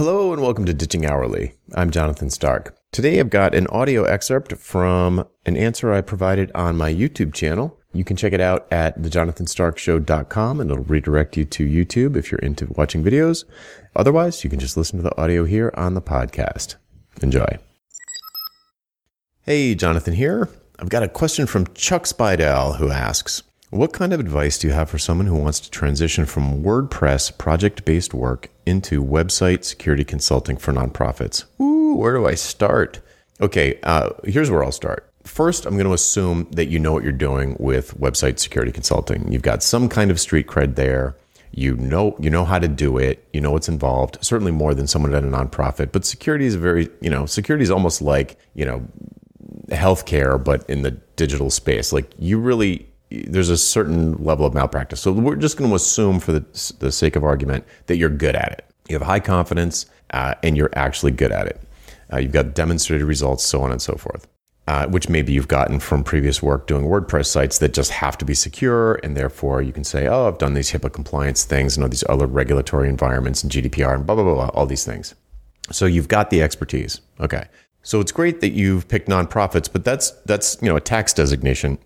Hello and welcome to Ditching Hourly. I'm Jonathan Stark. Today I've got an audio excerpt from an answer I provided on my YouTube channel. You can check it out at thejonathanstarkshow.com and it'll redirect you to YouTube if you're into watching videos. Otherwise, you can just listen to the audio here on the podcast. Enjoy. Hey, Jonathan here. I've got a question from Chuck Spidell who asks, what kind of advice do you have for someone who wants to transition from WordPress project based work into website security consulting for nonprofits? Ooh, where do I start? Okay, uh, here's where I'll start. First, I'm going to assume that you know what you're doing with website security consulting. You've got some kind of street cred there. You know, you know how to do it. You know what's involved. Certainly more than someone at a nonprofit. But security is very, you know, security is almost like you know, healthcare, but in the digital space. Like you really there's a certain level of malpractice. So we're just going to assume, for the, the sake of argument, that you're good at it. You have high confidence uh, and you're actually good at it. Uh, you've got demonstrated results, so on and so forth, uh, which maybe you've gotten from previous work doing WordPress sites that just have to be secure. And therefore, you can say, oh, I've done these HIPAA compliance things and all these other regulatory environments and GDPR and blah, blah, blah, blah, all these things. So you've got the expertise. Okay. So it's great that you've picked nonprofits, but that's that's you know a tax designation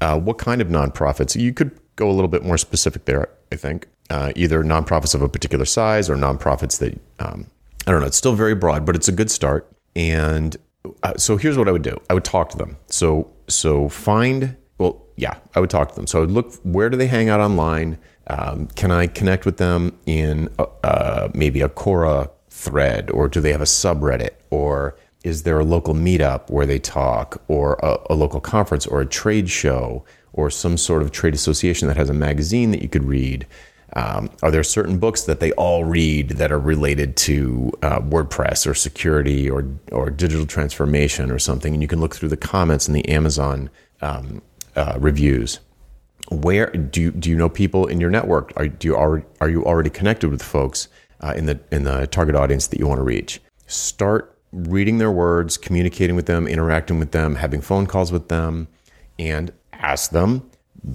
uh, what kind of nonprofits? You could go a little bit more specific there, I think. Uh, either nonprofits of a particular size or nonprofits that, um, I don't know, it's still very broad, but it's a good start. And uh, so here's what I would do I would talk to them. So, so find, well, yeah, I would talk to them. So I would look, where do they hang out online? Um, can I connect with them in a, uh, maybe a Quora thread, or do they have a subreddit, or is there a local meetup where they talk, or a, a, local conference, or a trade show, or some sort of trade association that has a magazine that you could read? Um, are there certain books that they all read that are related to uh, WordPress or security or or digital transformation or something? And you can look through the comments in the Amazon um, uh, reviews. Where do you, do you know people in your network? Are do you already are you already connected with folks uh, in the in the target audience that you want to reach? Start reading their words, communicating with them, interacting with them, having phone calls with them, and ask them,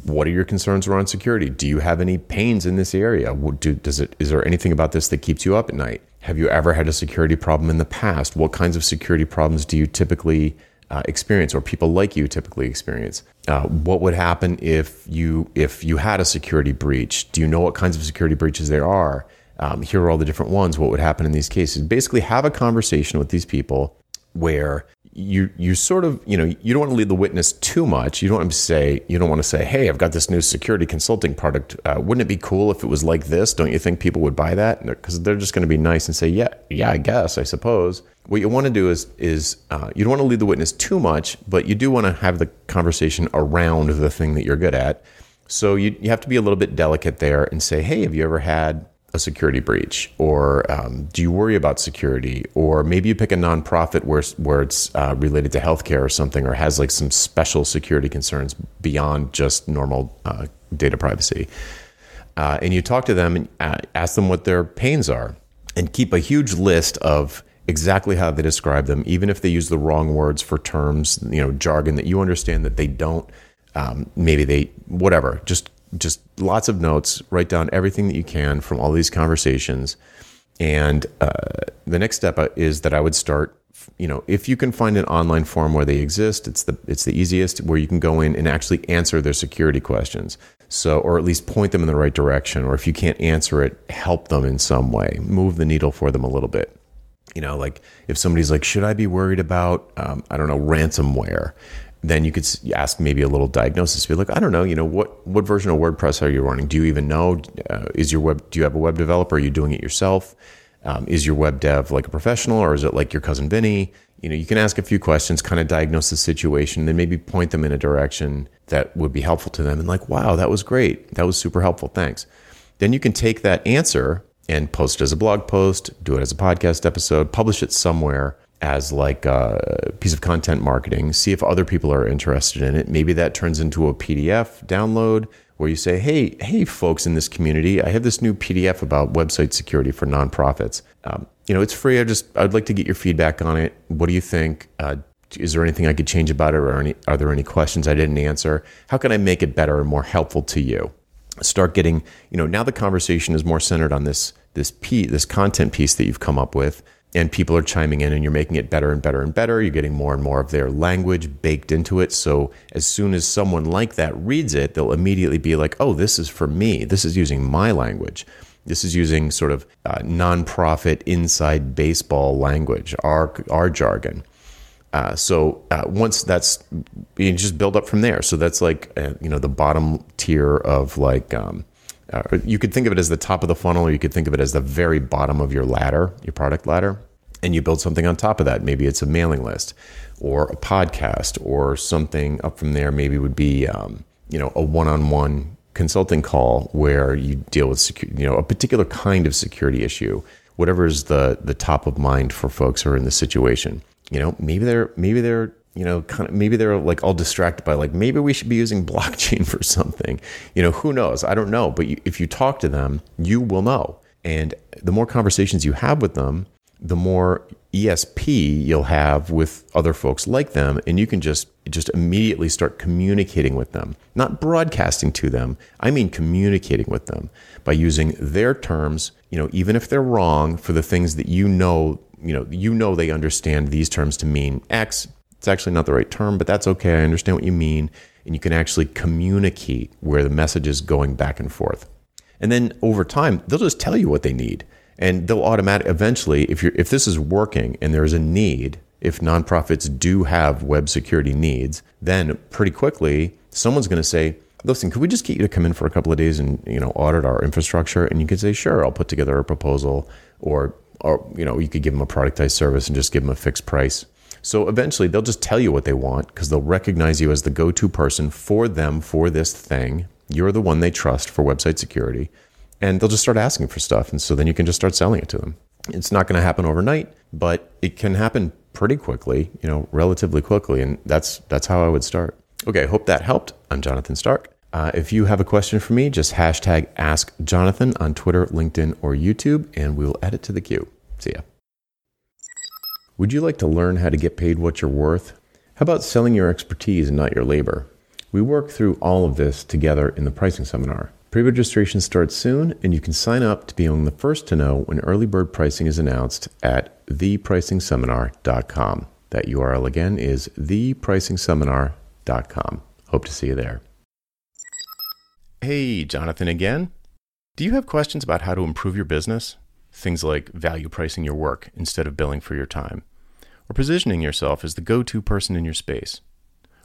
what are your concerns around security? Do you have any pains in this area? Do, does it, is there anything about this that keeps you up at night? Have you ever had a security problem in the past? What kinds of security problems do you typically uh, experience, or people like you typically experience? Uh, what would happen if you if you had a security breach? Do you know what kinds of security breaches there are? Um, here are all the different ones. What would happen in these cases? Basically, have a conversation with these people where you you sort of you know you don't want to lead the witness too much. You don't want to say you don't want to say, "Hey, I've got this new security consulting product. Uh, wouldn't it be cool if it was like this? Don't you think people would buy that?" Because they're just going to be nice and say, "Yeah, yeah, I guess, I suppose." What you want to do is is uh, you don't want to lead the witness too much, but you do want to have the conversation around the thing that you're good at. So you you have to be a little bit delicate there and say, "Hey, have you ever had?" A security breach, or um, do you worry about security, or maybe you pick a nonprofit where where it's uh, related to healthcare or something, or has like some special security concerns beyond just normal uh, data privacy, uh, and you talk to them and uh, ask them what their pains are, and keep a huge list of exactly how they describe them, even if they use the wrong words for terms, you know, jargon that you understand that they don't. Um, maybe they whatever. Just just lots of notes, write down everything that you can from all these conversations. And uh, the next step uh, is that I would start. You know, if you can find an online forum where they exist, it's the it's the easiest where you can go in and actually answer their security questions. So, or at least point them in the right direction. Or if you can't answer it, help them in some way, move the needle for them a little bit. You know, like if somebody's like, should I be worried about, um, I don't know, ransomware? Then you could ask maybe a little diagnosis. Be like, I don't know, you know, what what version of WordPress are you running? Do you even know? Uh, is your web? Do you have a web developer? Are you doing it yourself? Um, is your web dev like a professional, or is it like your cousin Vinny? You know, you can ask a few questions, kind of diagnose the situation, then maybe point them in a direction that would be helpful to them. And like, wow, that was great. That was super helpful. Thanks. Then you can take that answer and post it as a blog post, do it as a podcast episode, publish it somewhere as like a piece of content marketing, see if other people are interested in it. Maybe that turns into a PDF download where you say, "Hey, hey, folks in this community, I have this new PDF about website security for nonprofits. Um, you know, it's free. I just I'd like to get your feedback on it. What do you think? Uh, is there anything I could change about it, or any, are there any questions I didn't answer? How can I make it better and more helpful to you?" Start getting, you know, now the conversation is more centered on this this piece, this content piece that you've come up with, and people are chiming in and you're making it better and better and better. You're getting more and more of their language baked into it. So as soon as someone like that reads it, they'll immediately be like, oh, this is for me. This is using my language. This is using sort of uh, nonprofit inside baseball language, our, our jargon. Uh, so uh, once that's you just build up from there. So that's like uh, you know the bottom tier of like um, uh, you could think of it as the top of the funnel, or you could think of it as the very bottom of your ladder, your product ladder, and you build something on top of that. Maybe it's a mailing list, or a podcast, or something up from there. Maybe would be um, you know a one-on-one consulting call where you deal with secu- you know a particular kind of security issue, whatever is the the top of mind for folks who are in the situation. You know, maybe they're maybe they're you know, kind of maybe they're like all distracted by like maybe we should be using blockchain for something. You know, who knows? I don't know. But you, if you talk to them, you will know. And the more conversations you have with them, the more ESP you'll have with other folks like them, and you can just just immediately start communicating with them, not broadcasting to them. I mean communicating with them by using their terms. You know, even if they're wrong for the things that you know you know you know they understand these terms to mean x it's actually not the right term, but that's okay. I understand what you mean. And you can actually communicate where the message is going back and forth. And then over time, they'll just tell you what they need. And they'll automatically, eventually, if, you're, if this is working and there's a need, if nonprofits do have web security needs, then pretty quickly, someone's going to say, listen, could we just get you to come in for a couple of days and, you know, audit our infrastructure? And you can say, sure, I'll put together a proposal or, or, you know, you could give them a productized service and just give them a fixed price. So eventually they'll just tell you what they want because they'll recognize you as the go to person for them for this thing. You're the one they trust for website security. And they'll just start asking for stuff. And so then you can just start selling it to them. It's not going to happen overnight, but it can happen pretty quickly, you know, relatively quickly. And that's that's how I would start. Okay, I hope that helped. I'm Jonathan Stark. Uh, if you have a question for me, just hashtag Ask Jonathan on Twitter, LinkedIn, or YouTube, and we will add it to the queue. See ya. Would you like to learn how to get paid what you're worth? How about selling your expertise and not your labor? We work through all of this together in the pricing seminar. Pre registration starts soon, and you can sign up to be among the first to know when early bird pricing is announced at thepricingseminar.com. That URL again is thepricingseminar.com. Hope to see you there. Hey, Jonathan again. Do you have questions about how to improve your business? Things like value pricing your work instead of billing for your time, or positioning yourself as the go to person in your space,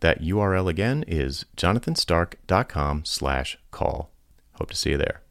That URL again is jonathanstark.com slash call. Hope to see you there.